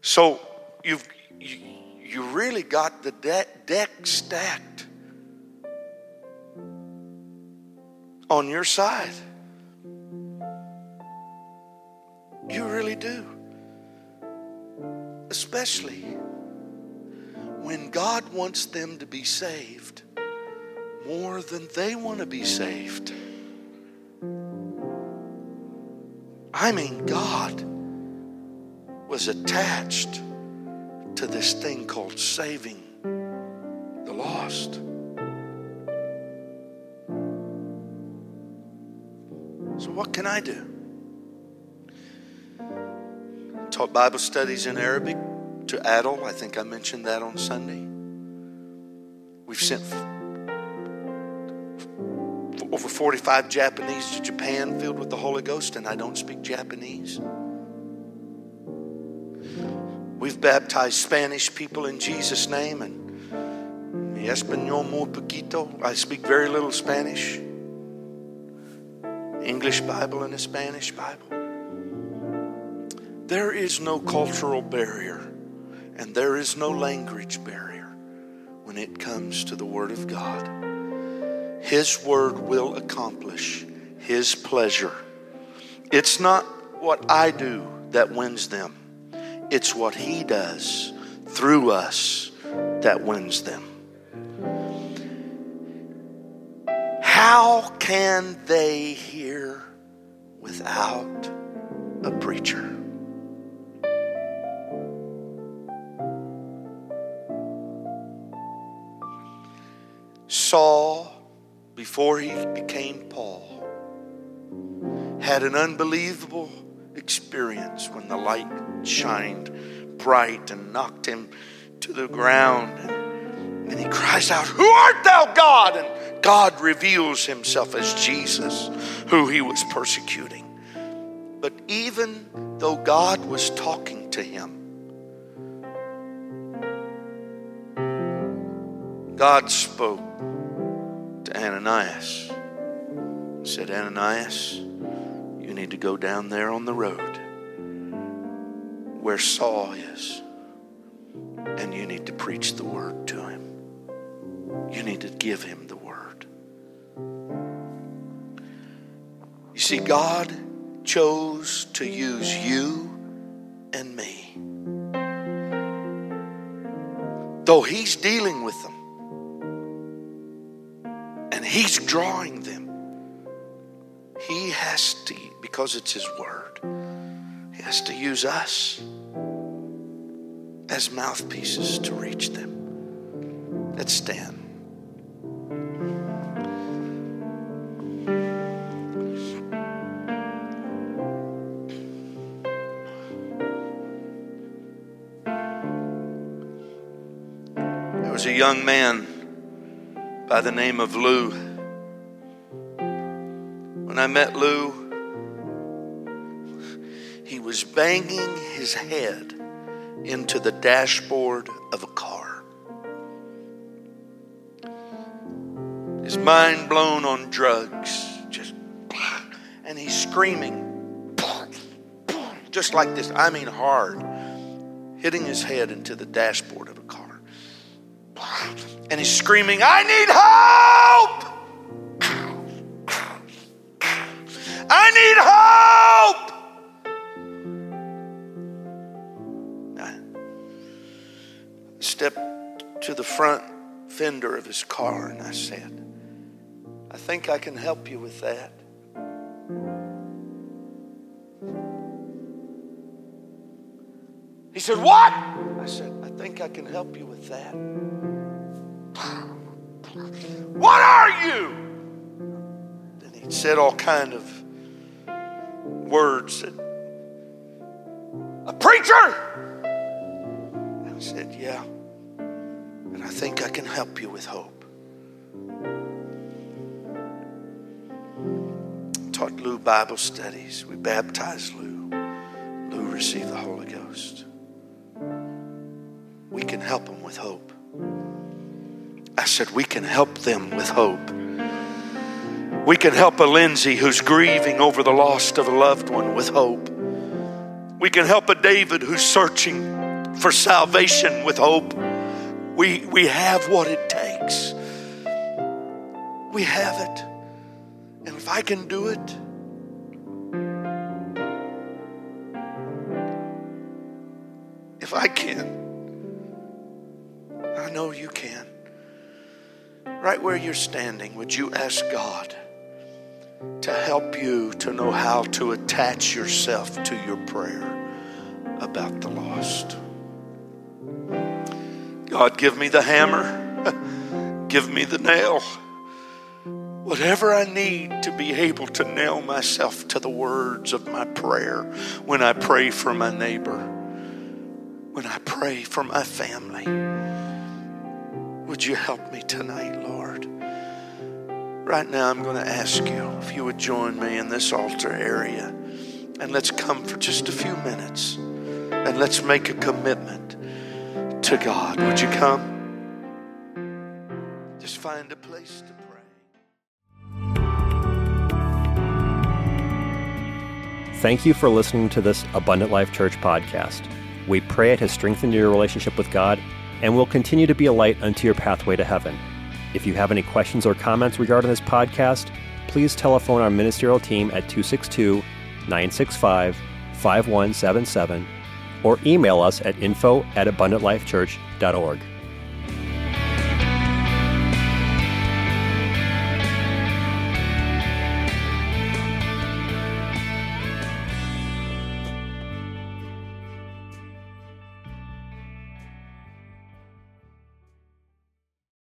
So you've you, you really got the de- deck stacked on your side. You really do. Especially when God wants them to be saved more than they want to be saved. I mean, God was attached to this thing called saving the lost. So, what can I do? Taught Bible studies in Arabic to Adel. I think I mentioned that on Sunday. We've sent over 45 Japanese to Japan filled with the Holy Ghost, and I don't speak Japanese. We've baptized Spanish people in Jesus' name, and mi español muy poquito. I speak very little Spanish. English Bible and a Spanish Bible. There is no cultural barrier, and there is no language barrier when it comes to the Word of God. His Word will accomplish His pleasure. It's not what I do that wins them. It's what He does through us that wins them. How can they hear without a preacher? Saul, before he became Paul, had an unbelievable experience when the light shined bright and knocked him to the ground. And, he cries out, Who art thou, God? And God reveals himself as Jesus, who he was persecuting. But even though God was talking to him, God spoke Ananias. Said, Ananias, you need to go down there on the road where Saul is, and you need to preach the word to him. You need to give him the word. You see, God chose to use you and me. Though He's dealing with them drawing them, He has to, because it's His word, He has to use us as mouthpieces to reach them. Let's stand. There was a young man by the name of Lou. When I met Lou, he was banging his head into the dashboard of a car. His mind blown on drugs, just and he's screaming, just like this. I mean, hard, hitting his head into the dashboard of a car. And he's screaming, I need help! I need help! I stepped to the front fender of his car and I said, I think I can help you with that. He said, What? I said, I think I can help you with that. What are you? Then he said all kind of words a preacher. I said, Yeah. And I think I can help you with hope. Taught Lou Bible studies. We baptized Lou. Lou received the Holy Ghost. We can help him with hope. I said, We can help them with hope. We can help a Lindsay who's grieving over the loss of a loved one with hope. We can help a David who's searching for salvation with hope. We, we have what it takes. We have it. And if I can do it, if I can, I know you can. Right where you're standing, would you ask God to help you to know how to attach yourself to your prayer about the lost? God, give me the hammer, give me the nail. Whatever I need to be able to nail myself to the words of my prayer when I pray for my neighbor, when I pray for my family. Would you help me tonight, Lord? Right now, I'm going to ask you if you would join me in this altar area and let's come for just a few minutes and let's make a commitment to God. Would you come? Just find a place to pray. Thank you for listening to this Abundant Life Church podcast. We pray it has strengthened your relationship with God and will continue to be a light unto your pathway to heaven. If you have any questions or comments regarding this podcast, please telephone our ministerial team at 262 965 5177 or email us at info at abundantlifechurch.org.